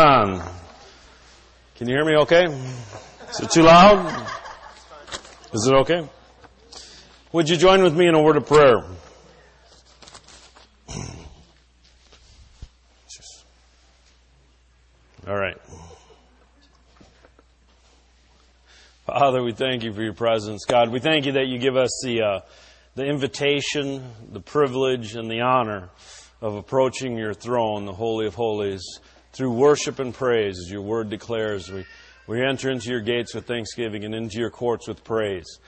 Can you hear me okay? Is it too loud? Is it okay? Would you join with me in a word of prayer? All right. Father, we thank you for your presence. God, we thank you that you give us the, uh, the invitation, the privilege, and the honor of approaching your throne, the Holy of Holies, through worship and praise, as your word declares. We, we enter into your gates with thanksgiving and into your courts with praise.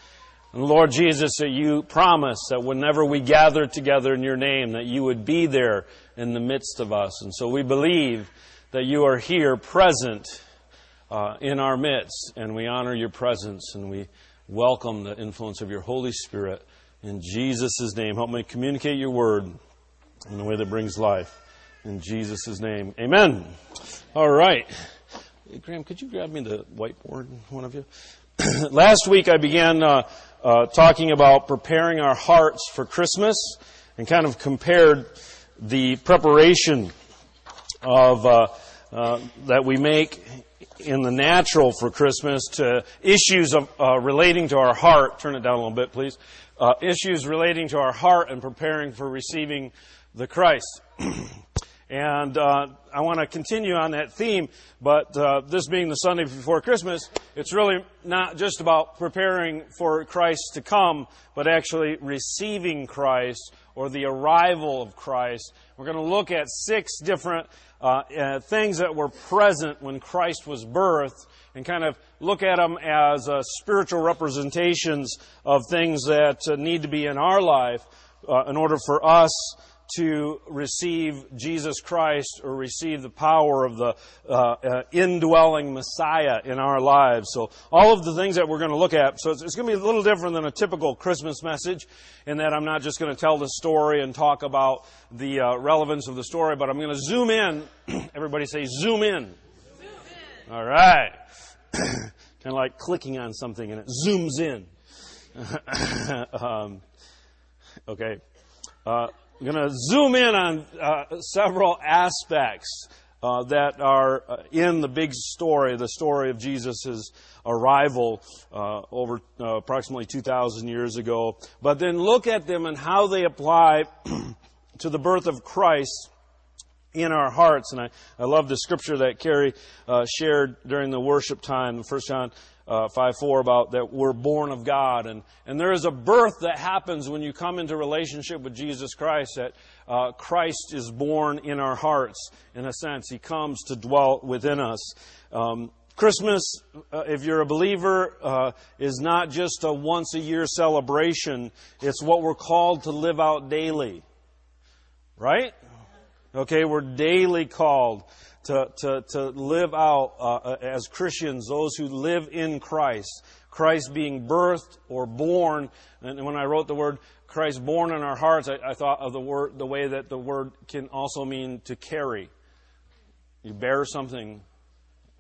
And Lord Jesus, that you promise that whenever we gather together in your name, that you would be there in the midst of us. And so we believe that you are here present uh, in our midst, and we honor your presence and we welcome the influence of your Holy Spirit. In Jesus' name, help me communicate your word in a way that brings life. In Jesus' name, amen. All right. Graham, could you grab me the whiteboard, one of you? Last week I began uh, uh, talking about preparing our hearts for Christmas and kind of compared the preparation of uh, uh that we make in the natural for Christmas to issues of, uh, relating to our heart. Turn it down a little bit, please. Uh, issues relating to our heart and preparing for receiving the Christ. and uh, I want to continue on that theme, but uh, this being the Sunday before Christmas, it's really not just about preparing for Christ to come, but actually receiving Christ or the arrival of Christ. We're going to look at six different uh, uh, things that were present when Christ was birthed and kind of look at them as uh, spiritual representations of things that uh, need to be in our life in order for us to receive Jesus Christ or receive the power of the uh, uh, indwelling Messiah in our lives. So all of the things that we're going to look at, so it's, it's going to be a little different than a typical Christmas message in that I'm not just going to tell the story and talk about the uh, relevance of the story, but I'm going to zoom in. Everybody say zoom in. Zoom in. All right. kind of like clicking on something and it zooms in. um, okay. Uh, I'm going to zoom in on uh, several aspects uh, that are uh, in the big story, the story of Jesus' arrival uh, over uh, approximately 2,000 years ago. But then look at them and how they apply to the birth of Christ in our hearts. And I, I love the scripture that Carrie uh, shared during the worship time, 1 John uh, 5 4 about that we're born of God. And, and there is a birth that happens when you come into relationship with Jesus Christ, that uh, Christ is born in our hearts, in a sense. He comes to dwell within us. Um, Christmas, uh, if you're a believer, uh, is not just a once a year celebration. It's what we're called to live out daily. Right? Okay, we're daily called to, to, to live out uh, uh, as Christians, those who live in Christ. Christ being birthed or born. And when I wrote the word Christ born in our hearts, I, I thought of the word, the way that the word can also mean to carry. You bear something.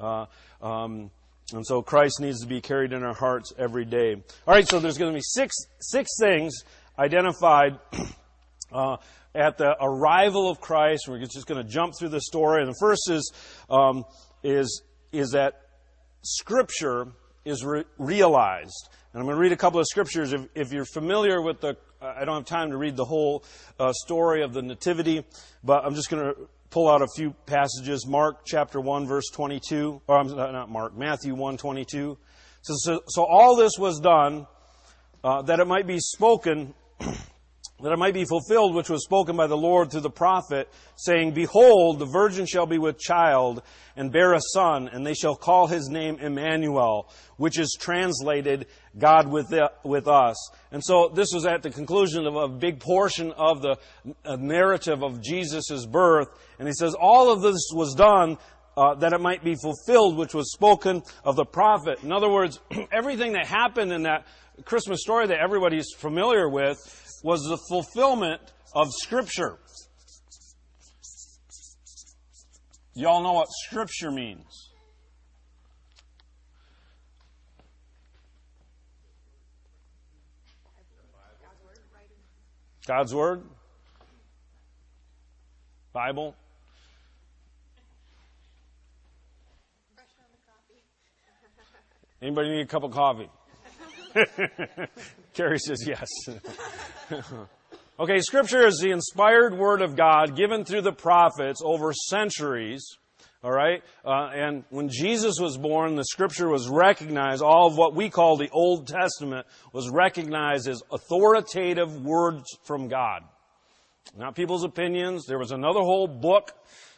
Uh, um, and so Christ needs to be carried in our hearts every day. All right, so there's going to be six six things identified uh, at the arrival of Christ. We're just going to jump through the story. And the first is, um, is, is that Scripture is re- realized. And I'm going to read a couple of scriptures. If, if you're familiar with the, I don't have time to read the whole uh, story of the Nativity, but I'm just going to pull out a few passages. Mark chapter 1, verse 22, or not Mark, Matthew 1, 22. So, so, so all this was done uh, that it might be spoken that it might be fulfilled which was spoken by the Lord through the prophet, saying, Behold, the virgin shall be with child and bear a son, and they shall call his name Emmanuel, which is translated God with, the, with us. And so this was at the conclusion of a big portion of the narrative of Jesus' birth. And he says, all of this was done uh, that it might be fulfilled, which was spoken of the prophet. In other words, everything that happened in that Christmas story that everybody's familiar with was the fulfillment of Scripture. Y'all know what Scripture means. God's Word? Bible? Anybody need a cup of coffee? Carrie says yes. okay, Scripture is the inspired Word of God given through the prophets over centuries. All right? Uh, and when Jesus was born, the Scripture was recognized, all of what we call the Old Testament was recognized as authoritative words from God. Not people's opinions. There was another whole book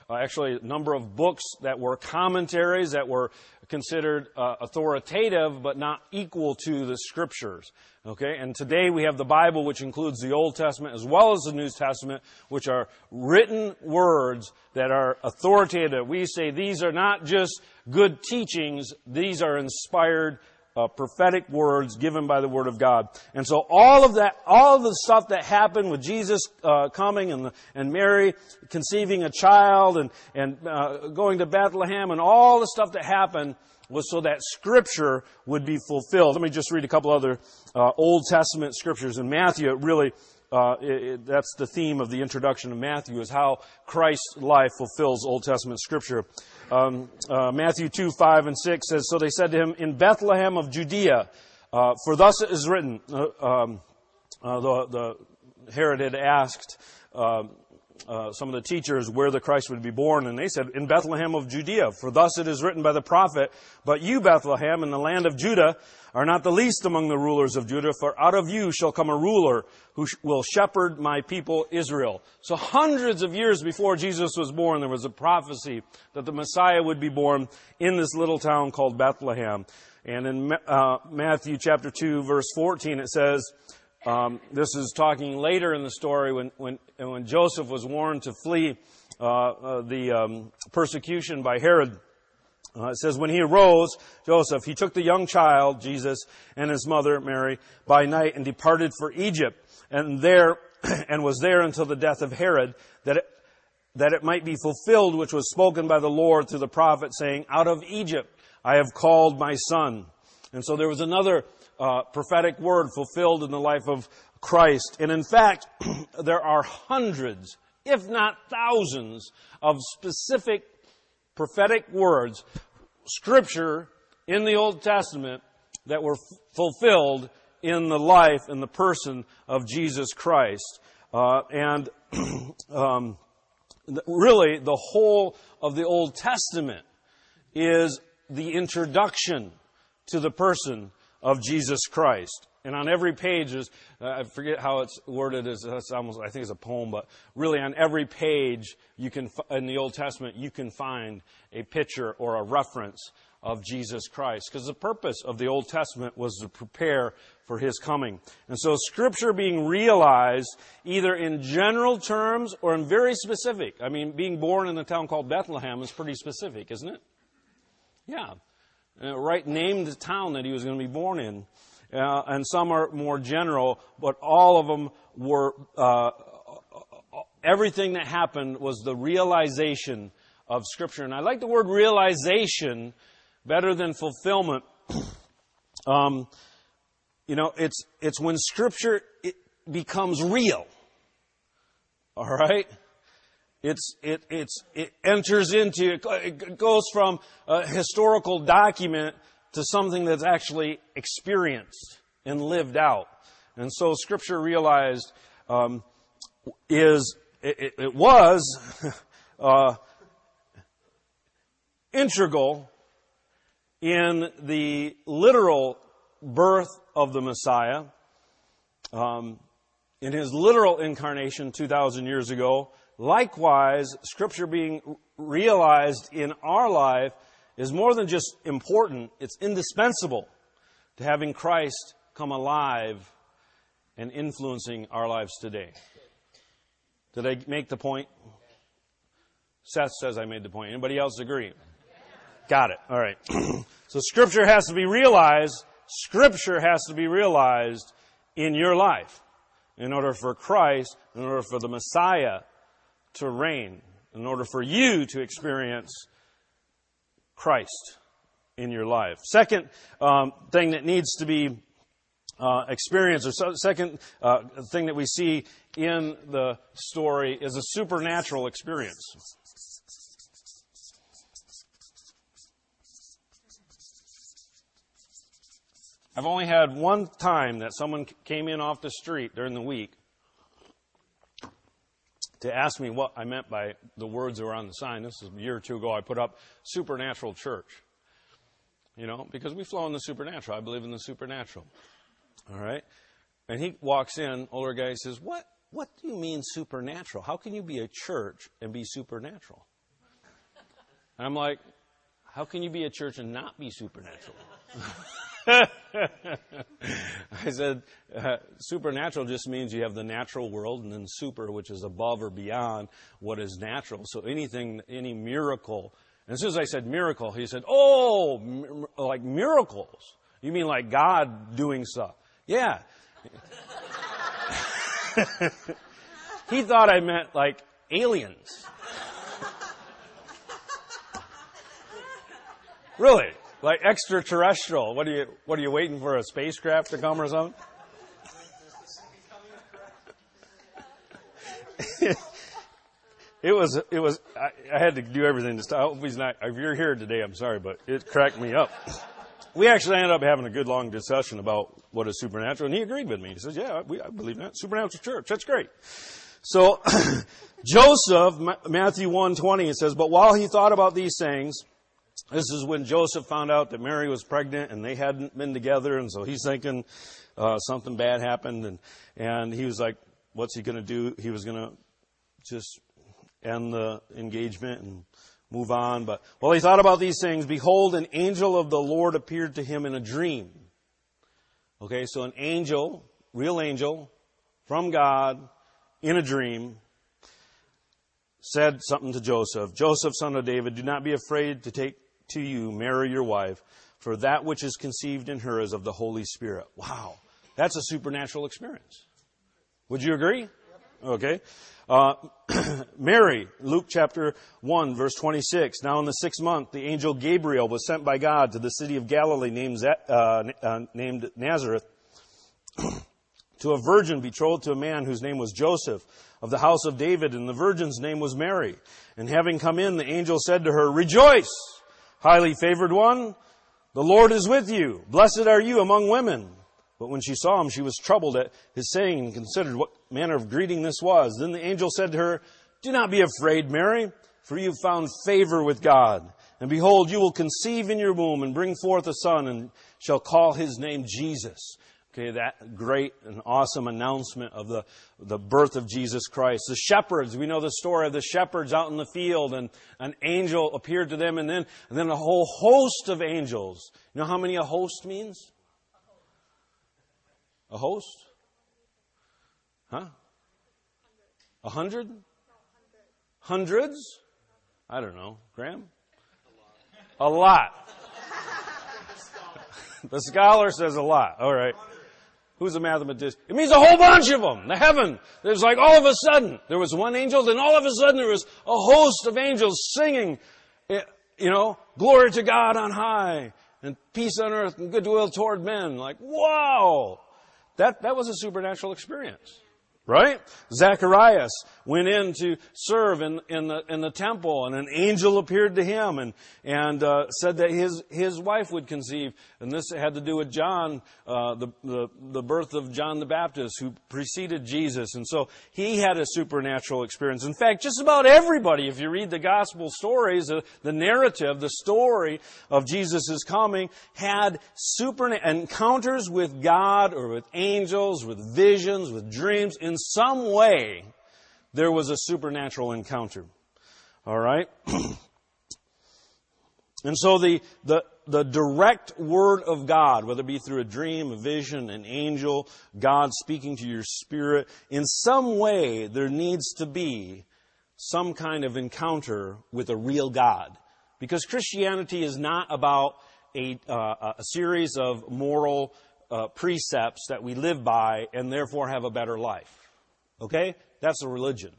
uh, actually a number of books that were commentaries that were considered uh, authoritative but not equal to the scriptures. Okay, and today we have the Bible, which includes the Old Testament as well as the New Testament, which are written words that are authoritative. We say these are not just good teachings; these are inspired uh, prophetic words given by the Word of God. And so all of that, all of the stuff that happened with Jesus uh, coming and, and Mary conceiving a child and, and uh, going to Bethlehem and all the stuff that happened was so that Scripture would be fulfilled. Let me just read a couple other uh, Old Testament scriptures. In Matthew, it really uh, it, it, that's the theme of the introduction of Matthew is how Christ's life fulfills Old Testament scripture. Um, uh, Matthew 2, 5 and 6 says, So they said to him, In Bethlehem of Judea, uh, for thus it is written, uh, um, uh, the, the, Herod had asked um, uh, some of the teachers where the Christ would be born, and they said, In Bethlehem of Judea, for thus it is written by the prophet, But you, Bethlehem, in the land of Judah, are not the least among the rulers of Judah, for out of you shall come a ruler who sh- will shepherd my people Israel. So hundreds of years before Jesus was born, there was a prophecy that the Messiah would be born in this little town called Bethlehem. And in uh, Matthew chapter 2 verse 14 it says, um, this is talking later in the story when, when, when Joseph was warned to flee uh, uh, the um, persecution by Herod. Uh, it says, when he arose, Joseph, he took the young child, Jesus, and his mother, Mary, by night and departed for Egypt, and there, and was there until the death of Herod, that it, that it might be fulfilled which was spoken by the Lord through the prophet, saying, Out of Egypt I have called my son. And so there was another uh, prophetic word fulfilled in the life of Christ. And in fact, there are hundreds, if not thousands, of specific prophetic words, scripture in the Old Testament that were f- fulfilled in the life and the person of Jesus Christ. Uh, and um, really, the whole of the Old Testament is the introduction to the person of Jesus Christ. And on every page is, uh, I forget how it's worded, it's, it's almost, I think it's a poem, but really on every page you can, in the Old Testament, you can find a picture or a reference of Jesus Christ. Because the purpose of the Old Testament was to prepare for His coming. And so Scripture being realized either in general terms or in very specific. I mean, being born in a town called Bethlehem is pretty specific, isn't it? Yeah uh, right named the town that he was going to be born in. Uh, and some are more general, but all of them were, uh, everything that happened was the realization of Scripture. And I like the word realization better than fulfillment. um, you know, it's, it's when Scripture it becomes real. All right? It's, it, it's, it enters into, it goes from a historical document to something that's actually experienced and lived out. And so Scripture realized um, is it, it was uh, integral in the literal birth of the Messiah, um, in his literal incarnation 2,000 years ago, Likewise, Scripture being realized in our life is more than just important, it's indispensable to having Christ come alive and influencing our lives today. Did I make the point? Seth says I made the point. Anybody else agree? Got it. All right. so Scripture has to be realized. Scripture has to be realized in your life in order for Christ, in order for the Messiah to reign, in order for you to experience Christ in your life. Second um, thing that needs to be uh, experienced, or so, second uh, thing that we see in the story is a supernatural experience. I've only had one time that someone came in off the street during the week to ask me what I meant by the words that were on the sign. This is a year or two ago. I put up supernatural church. You know, because we flow in the supernatural. I believe in the supernatural. All right? And he walks in, older guy says, What what do you mean supernatural? How can you be a church and be supernatural? And I'm like, how can you be a church and not be supernatural? I said, uh, supernatural just means you have the natural world and then super, which is above or beyond what is natural. So anything, any miracle. And as soon as I said miracle, he said, oh, m- like miracles. You mean like God doing stuff? Yeah. he thought I meant like aliens. really? Like extraterrestrial. What are you what are you waiting for a spacecraft to come or something? it was it was I, I, had to do everything to stop. I hope he's not if you're here today, I'm sorry, but it cracked me up we actually ended up having a good long discussion about what is supernatural, and he agreed with me. He says, "Yeah, we, I believe that supernatural church. That's great." So Joseph, Matthew one twenty, it says, "But while he thought about these things." This is when Joseph found out that Mary was pregnant and they hadn't been together, and so he's thinking uh, something bad happened, and and he was like, "What's he going to do?" He was going to just end the engagement and move on. But while he thought about these things, behold, an angel of the Lord appeared to him in a dream. Okay, so an angel, real angel, from God, in a dream, said something to Joseph Joseph, son of David, do not be afraid to take to you Mary, your wife, for that which is conceived in her is of the Holy Spirit. Wow, that's a supernatural experience. Would you agree? Okay. Uh, Mary, Luke chapter 1, verse 26. Now in the sixth month, the angel Gabriel was sent by God to the city of Galilee named, uh, uh, named Nazareth to a virgin betrothed to a man whose name was Joseph of the house of David, and the virgin's name was Mary. And having come in, the angel said to her, Rejoice, highly favored one, the Lord is with you. Blessed are you among women. But when she saw him, she was troubled at his saying and considered what manner of greeting this was. Then the angel said to her, Do not be afraid, Mary, for you have found favor with God. And behold, you will conceive in your womb and bring forth a son and shall call his name Jesus. Okay, that great and awesome announcement of the, the birth of Jesus Christ. The shepherds, we know the story of the shepherds out in the field and an angel appeared to them and then, and then a whole host of angels. You know how many a host means? A host? Huh? A hundred? Hundreds? I don't know. Graham? A lot. the scholar says a lot. All right. Who's a mathematician? It means a whole bunch of them. The heaven. There's like all of a sudden, there was one angel, then all of a sudden there was a host of angels singing, eh, you know, glory to God on high and peace on earth and goodwill toward men. Like, wow! That, that was a supernatural experience. Right? Zacharias went in to serve in, in, the, in the temple and an angel appeared to him and, and uh, said that his, his wife would conceive. And this had to do with John, uh, the, the, the birth of John the Baptist who preceded Jesus. And so he had a supernatural experience. In fact, just about everybody, if you read the gospel stories, uh, the narrative, the story of Jesus' coming had super encounters with God or with angels, with visions, with dreams in in some way, there was a supernatural encounter. All right? and so the, the, the direct word of God, whether it be through a dream, a vision, an angel, God speaking to your spirit, in some way there needs to be some kind of encounter with a real God. Because Christianity is not about a, uh, a series of moral uh, precepts that we live by and therefore have a better life. Okay? That's a religion.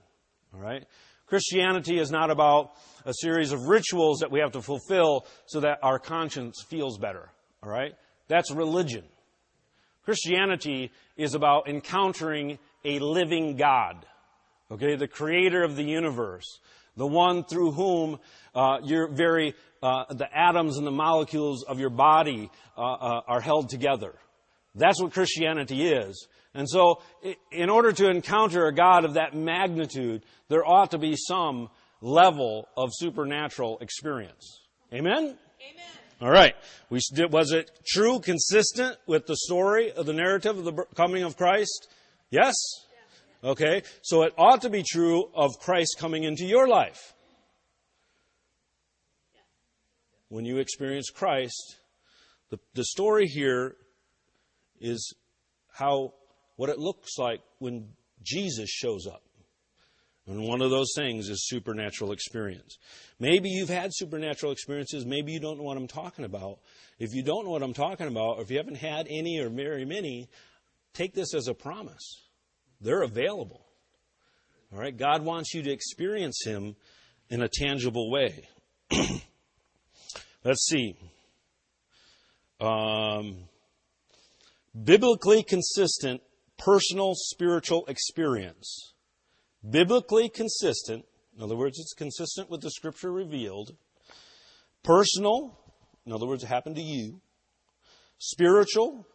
All right? Christianity is not about a series of rituals that we have to fulfill so that our conscience feels better. All right? That's religion. Christianity is about encountering a living God. Okay? The creator of the universe. The one through whom uh, your very uh, the atoms and the molecules of your body uh, uh, are held together. That's what Christianity is. And so, in order to encounter a God of that magnitude, there ought to be some level of supernatural experience. Amen? Amen. All right. We, was it true, consistent with the story of the narrative of the coming of Christ? Yes? Okay. So it ought to be true of Christ coming into your life. When you experience Christ, the, the story here is how what it looks like when Jesus shows up. And one of those things is supernatural experience. Maybe you've had supernatural experiences. Maybe you don't know what I'm talking about. If you don't know what I'm talking about, or if you haven't had any or very many, take this as a promise. They're available. All right? God wants you to experience Him in a tangible way. Let's see. Um, biblically consistent personal spiritual experience. Biblically consistent, in other words, it's consistent with the scripture revealed. Personal, in other words, it happened to you. Spiritual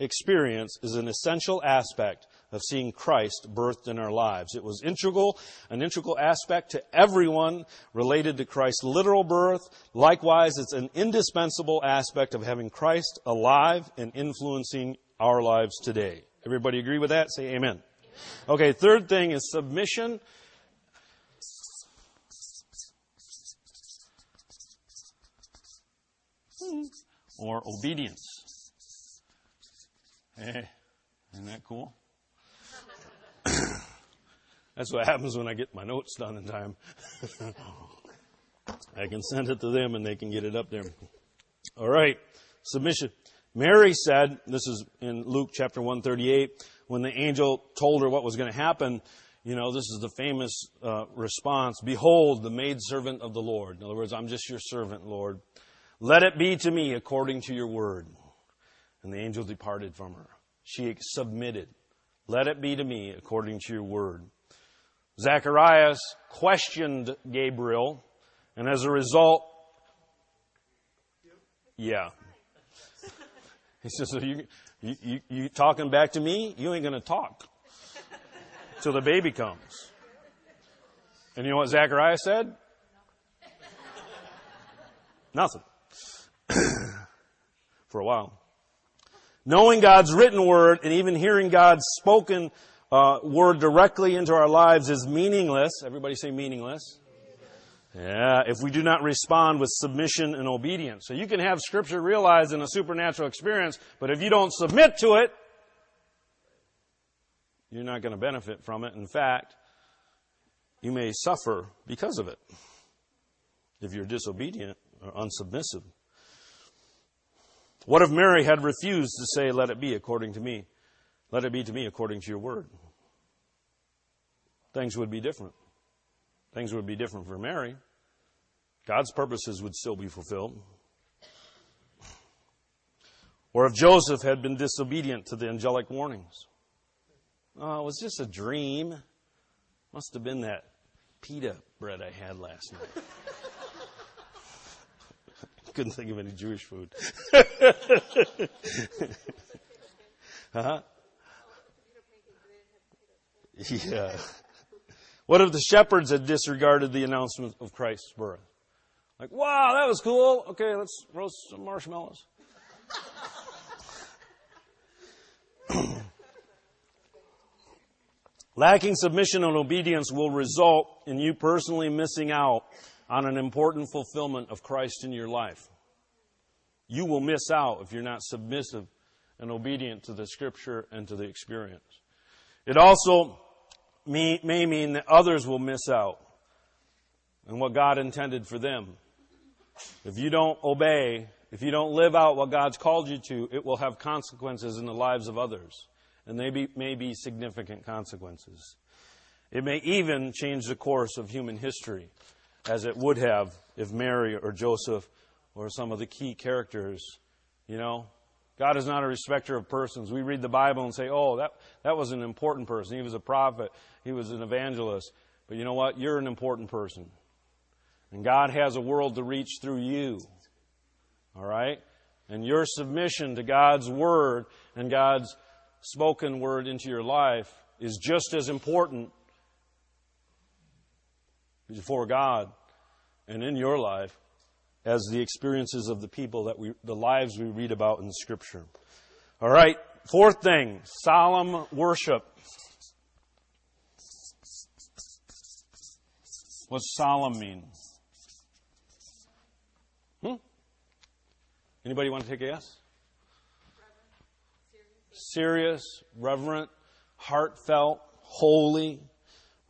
experience is an essential aspect of seeing Christ birthed in our lives. It was integral, an integral aspect to everyone related to Christ's literal birth. Likewise, it's an indispensable aspect of having Christ alive and influencing our lives today. Everybody agree with that? Say amen. Okay, third thing is submission. Or obedience. Hey, isn't that cool? That's what happens when I get my notes done in time. I can send it to them and they can get it up there. All right, submission. Mary said, this is in Luke chapter 138, when the angel told her what was going to happen, you know, this is the famous uh, response Behold, the maidservant of the Lord. In other words, I'm just your servant, Lord. Let it be to me according to your word. And the angel departed from her. She submitted. Let it be to me according to your word. Zacharias questioned Gabriel, and as a result, yeah, he says, so you, you, you, you talking back to me? You ain't going to talk till the baby comes. And you know what Zachariah said? Nothing. For a while. Knowing God's written word and even hearing God's spoken uh, word directly into our lives is meaningless. Everybody say meaningless. Yeah, if we do not respond with submission and obedience. So you can have scripture realized in a supernatural experience, but if you don't submit to it, you're not going to benefit from it. In fact, you may suffer because of it if you're disobedient or unsubmissive. What if Mary had refused to say, Let it be according to me? Let it be to me according to your word. Things would be different. Things would be different for Mary. God's purposes would still be fulfilled. Or if Joseph had been disobedient to the angelic warnings. Oh, it was just a dream. Must have been that pita bread I had last night. Couldn't think of any Jewish food. huh? Yeah. What if the shepherds had disregarded the announcement of Christ's birth? Like, wow, that was cool. Okay, let's roast some marshmallows. Lacking submission and obedience will result in you personally missing out on an important fulfillment of Christ in your life. You will miss out if you're not submissive and obedient to the scripture and to the experience. It also may, mean that others will miss out on what God intended for them. If you don't obey, if you don't live out what God's called you to, it will have consequences in the lives of others. And they be, may be significant consequences. It may even change the course of human history, as it would have if Mary or Joseph or some of the key characters, you know, God is not a respecter of persons. We read the Bible and say, oh, that, that was an important person. He was a prophet. He was an evangelist. But you know what? You're an important person. And God has a world to reach through you. All right? And your submission to God's Word and God's spoken Word into your life is just as important before God and in your life as the experiences of the people that we, the lives we read about in Scripture. All right, fourth thing, solemn worship. What's solemn mean? Hmm? Anybody want to take a guess? Serious, reverent, heartfelt, holy.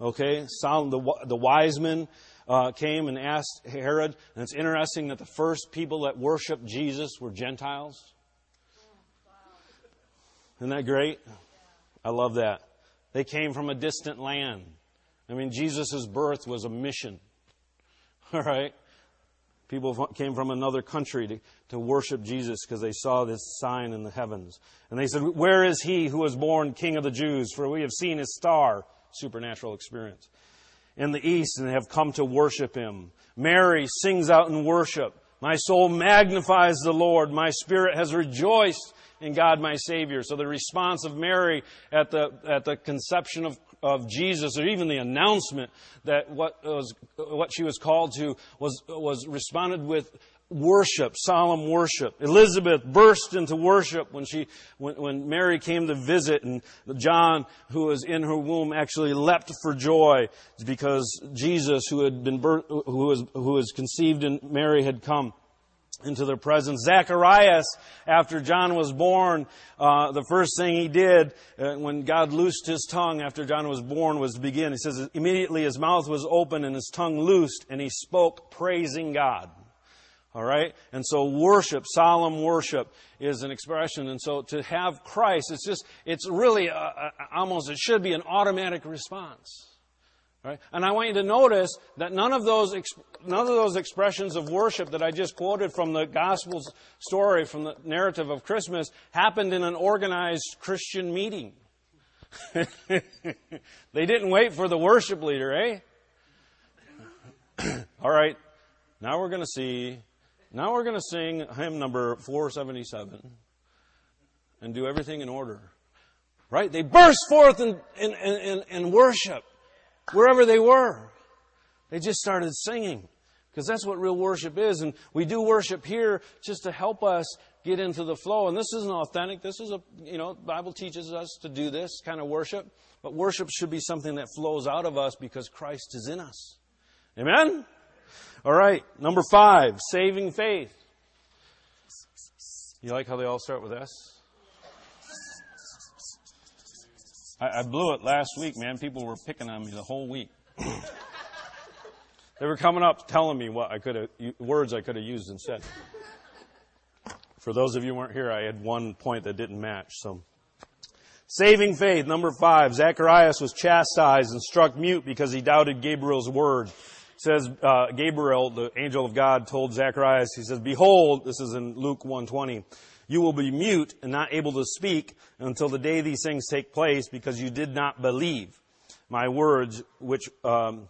Okay, solemn. The, the wise men uh, came and asked Herod, and it's interesting that the first people that worshiped Jesus were Gentiles. Isn't that great? I love that. They came from a distant land. I mean, Jesus' birth was a mission. All right? People came from another country to, to worship Jesus because they saw this sign in the heavens. And they said, Where is he who was born King of the Jews? For we have seen his star. Supernatural experience in the east and have come to worship him. Mary sings out in worship. My soul magnifies the Lord. My spirit has rejoiced in God my Savior. So the response of Mary at the, at the conception of, of Jesus, or even the announcement that what was, what she was called to was, was responded with worship, solemn worship. Elizabeth burst into worship when she, when, when, Mary came to visit and John, who was in her womb, actually leapt for joy because Jesus, who had been, who was, who was conceived in Mary had come into their presence. Zacharias, after John was born, uh, the first thing he did uh, when God loosed his tongue after John was born was to begin. He says, immediately his mouth was open and his tongue loosed, and he spoke praising God. All right? And so worship, solemn worship is an expression. And so to have Christ, it's just, it's really a, a, almost, it should be an automatic response. Right? And I want you to notice that none of those none of those expressions of worship that I just quoted from the gospel story from the narrative of Christmas happened in an organized Christian meeting. they didn't wait for the worship leader, eh? All right. Now we're going to see now we're going to sing hymn number 477 and do everything in order. Right? They burst forth in, in, in, in worship wherever they were. They just started singing because that's what real worship is. And we do worship here just to help us get into the flow. And this isn't authentic. This is a, you know, Bible teaches us to do this kind of worship. But worship should be something that flows out of us because Christ is in us. Amen? All right, number five, saving faith. You like how they all start with S? I, I blew it last week, man. People were picking on me the whole week. they were coming up telling me what I could have words I could have used instead. For those of you who weren't here, I had one point that didn't match. So, saving faith. Number five. Zacharias was chastised and struck mute because he doubted Gabriel's word says uh, Gabriel, the angel of God, told Zacharias, he says, "Behold, this is in Luke 1:20, you will be mute and not able to speak until the day these things take place, because you did not believe my words, which um,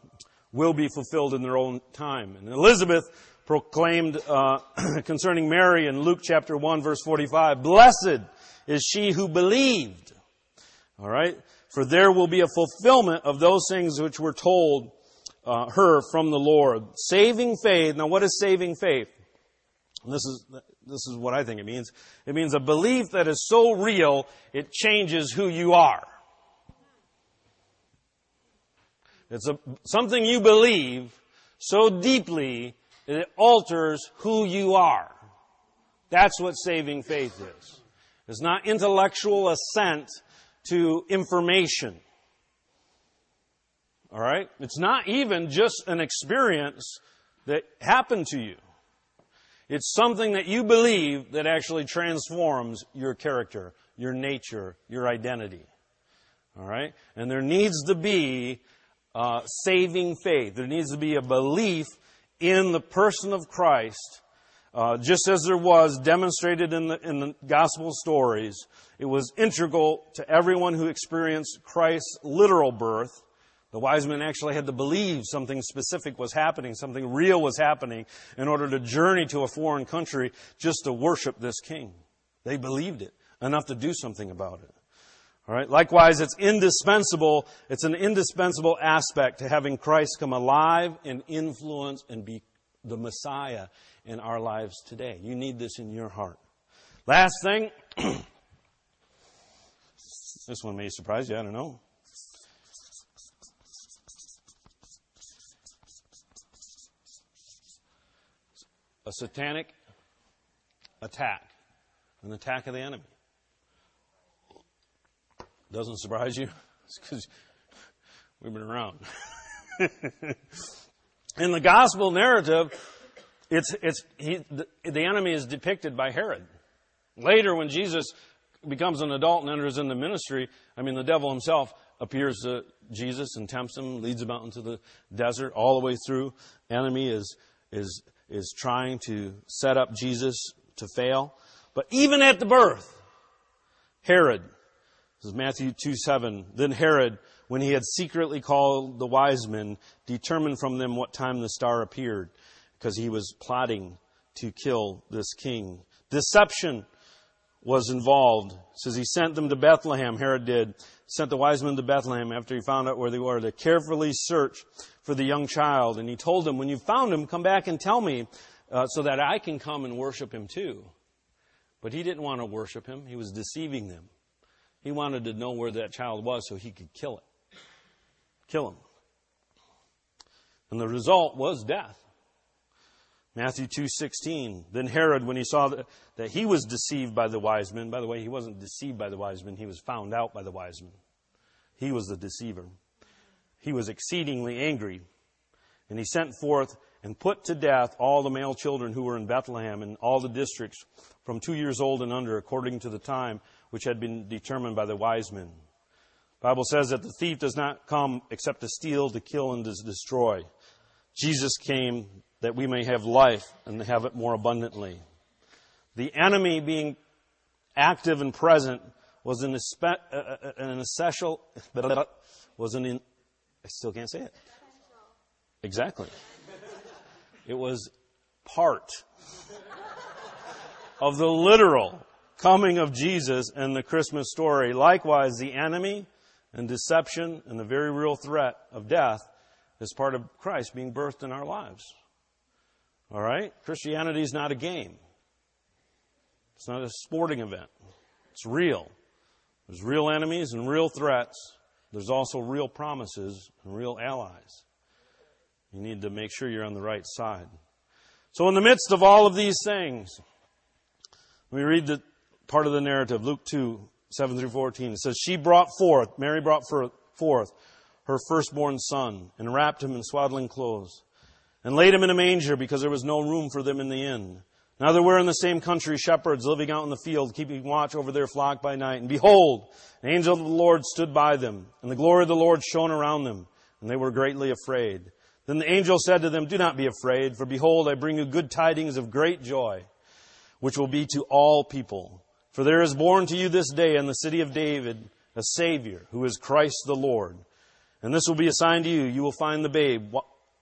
will be fulfilled in their own time." And Elizabeth proclaimed uh, concerning Mary in Luke chapter 1 verse 45, "Blessed is she who believed." All right, for there will be a fulfillment of those things which were told uh, her from the Lord. Saving faith. Now, what is saving faith? This is, this is what I think it means. It means a belief that is so real, it changes who you are. It's a, something you believe so deeply that it alters who you are. That's what saving faith is. It's not intellectual assent to information. All right? It's not even just an experience that happened to you. It's something that you believe that actually transforms your character, your nature, your identity. All right? And there needs to be uh, saving faith. There needs to be a belief in the person of Christ, uh, just as there was demonstrated in the, in the gospel stories. It was integral to everyone who experienced Christ's literal birth The wise men actually had to believe something specific was happening, something real was happening, in order to journey to a foreign country just to worship this king. They believed it enough to do something about it. All right. Likewise, it's indispensable. It's an indispensable aspect to having Christ come alive and influence and be the Messiah in our lives today. You need this in your heart. Last thing. this one may surprise you. I don't know. A satanic attack, an attack of the enemy. Doesn't surprise you? It's because we've been around. In the gospel narrative, it's, it's, he, the, the enemy is depicted by Herod. Later, when Jesus becomes an adult and enters into ministry, I mean, the devil himself appears to Jesus and tempts him, leads him out into the desert all the way through. Enemy is, is, is trying to set up Jesus to fail. But even at the birth, Herod, this is Matthew 2 7. Then Herod, when he had secretly called the wise men, determined from them what time the star appeared, because he was plotting to kill this king. Deception was involved. It says he sent them to Bethlehem, Herod did. Sent the wise men to Bethlehem after he found out where they were to carefully search for the young child. And he told them, when you found him, come back and tell me uh, so that I can come and worship him too. But he didn't want to worship him. He was deceiving them. He wanted to know where that child was so he could kill it. Kill him. And the result was death. Matthew 2:16 Then Herod when he saw that, that he was deceived by the wise men by the way he wasn't deceived by the wise men he was found out by the wise men he was the deceiver he was exceedingly angry and he sent forth and put to death all the male children who were in Bethlehem and all the districts from 2 years old and under according to the time which had been determined by the wise men. The Bible says that the thief does not come except to steal, to kill, and to destroy. Jesus came that we may have life and have it more abundantly. The enemy being active and present was an, uh, uh, an essential, was an, in, I still can't say it. Exactly. It was part of the literal coming of Jesus and the Christmas story. Likewise, the enemy and deception and the very real threat of death is part of Christ being birthed in our lives. All right? Christianity is not a game. It's not a sporting event. It's real. There's real enemies and real threats. There's also real promises and real allies. You need to make sure you're on the right side. So in the midst of all of these things, we read the part of the narrative, Luke 2, 7 through 14. It says, She brought forth, Mary brought forth her firstborn son and wrapped him in swaddling clothes and laid him in a manger because there was no room for them in the inn. Now there were in the same country shepherds living out in the field, keeping watch over their flock by night. And behold, an angel of the Lord stood by them, and the glory of the Lord shone around them, and they were greatly afraid. Then the angel said to them, Do not be afraid, for behold, I bring you good tidings of great joy, which will be to all people. For there is born to you this day in the city of David a Savior, who is Christ the Lord. And this will be a sign to you. You will find the babe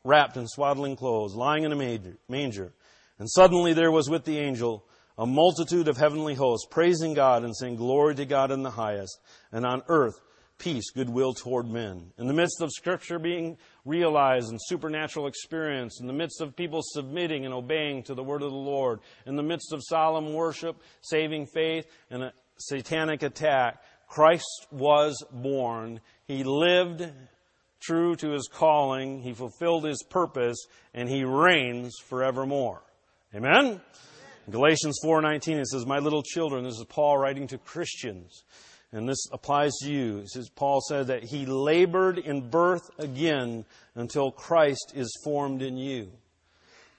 wrapped in swaddling clothes, lying in a manger. And suddenly there was with the angel a multitude of heavenly hosts, praising God and saying, Glory to God in the highest, and on earth peace, goodwill toward men. In the midst of Scripture being realized and supernatural experience, in the midst of people submitting and obeying to the word of the Lord, in the midst of solemn worship, saving faith, and a satanic attack, Christ was born. He lived true to his calling, he fulfilled his purpose, and he reigns forevermore. Amen? In Galatians 4:19 it says, "My little children," this is Paul writing to Christians, and this applies to you. It says, Paul said that he labored in birth again until Christ is formed in you.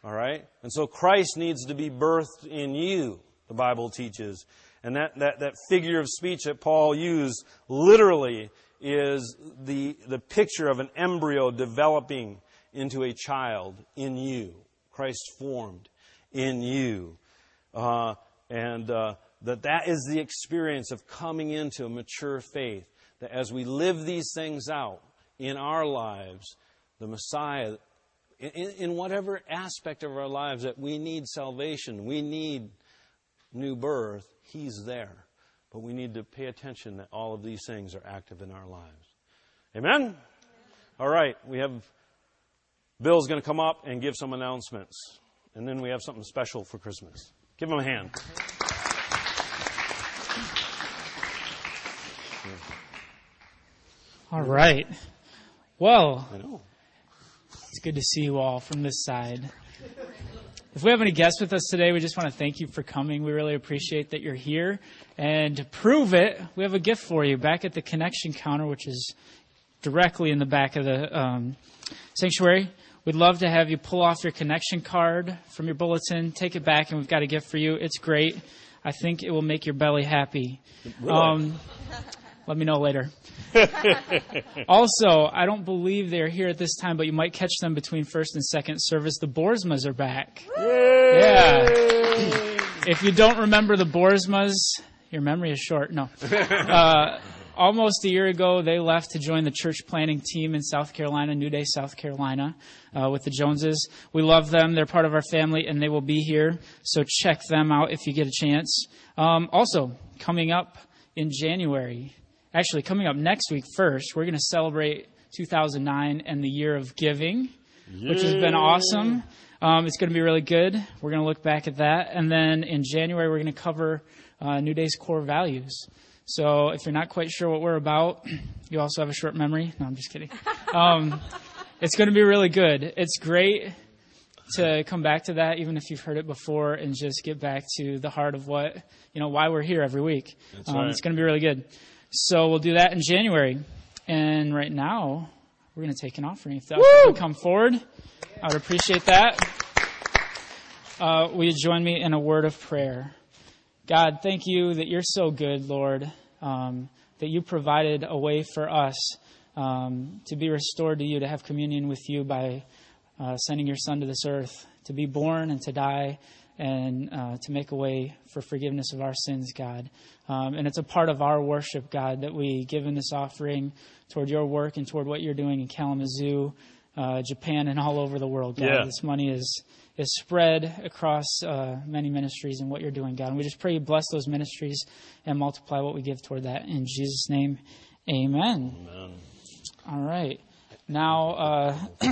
All right? And so Christ needs to be birthed in you, the Bible teaches. And that, that, that figure of speech that Paul used literally is the, the picture of an embryo developing into a child in you. Christ formed in you. Uh, and uh, that that is the experience of coming into a mature faith. That as we live these things out in our lives, the Messiah, in, in, whatever aspect of our lives that we need salvation, we need new birth, He's there. But we need to pay attention that all of these things are active in our lives. Amen? All right, we have Bill's going to come up and give some announcements. And then we have something special for Christmas. Give him a hand. All right. Well, it's good to see you all from this side. If we have any guests with us today, we just want to thank you for coming. We really appreciate that you're here. And to prove it, we have a gift for you back at the connection counter, which is directly in the back of the um, sanctuary. We'd love to have you pull off your connection card from your bulletin, take it back, and we've got a gift for you. It's great. I think it will make your belly happy. Really? Um, let me know later. also, I don't believe they're here at this time, but you might catch them between first and second service. The Borsmas are back. Yay! Yeah. if you don't remember the Borsmas, your memory is short. No. Uh, almost a year ago, they left to join the church planning team in South Carolina, New Day, South Carolina, uh, with the Joneses. We love them. They're part of our family, and they will be here. So check them out if you get a chance. Um, also, coming up in January, actually coming up next week first, we're going to celebrate 2009 and the year of giving, which has been awesome. Um, it's going to be really good. We're going to look back at that. And then in January, we're going to cover uh, New Day's core values. So if you're not quite sure what we're about, you also have a short memory. No, I'm just kidding. Um, it's going to be really good. It's great to come back to that, even if you've heard it before, and just get back to the heart of what, you know, why we're here every week. Um, right. It's going to be really good. So we'll do that in January. And right now, we're going to take an offering. If that would come forward, I would appreciate that. Uh, will you join me in a word of prayer? God, thank you that you're so good, Lord, um, that you provided a way for us um, to be restored to you, to have communion with you by uh, sending your Son to this earth, to be born and to die and uh, to make a way for forgiveness of our sins, God. Um, and it's a part of our worship, God, that we give in this offering toward your work and toward what you're doing in Kalamazoo, uh, Japan, and all over the world, God. Yeah. This money is is spread across uh, many ministries and what you're doing, God. And we just pray you bless those ministries and multiply what we give toward that. In Jesus' name, amen. Amen. All right. Now, uh,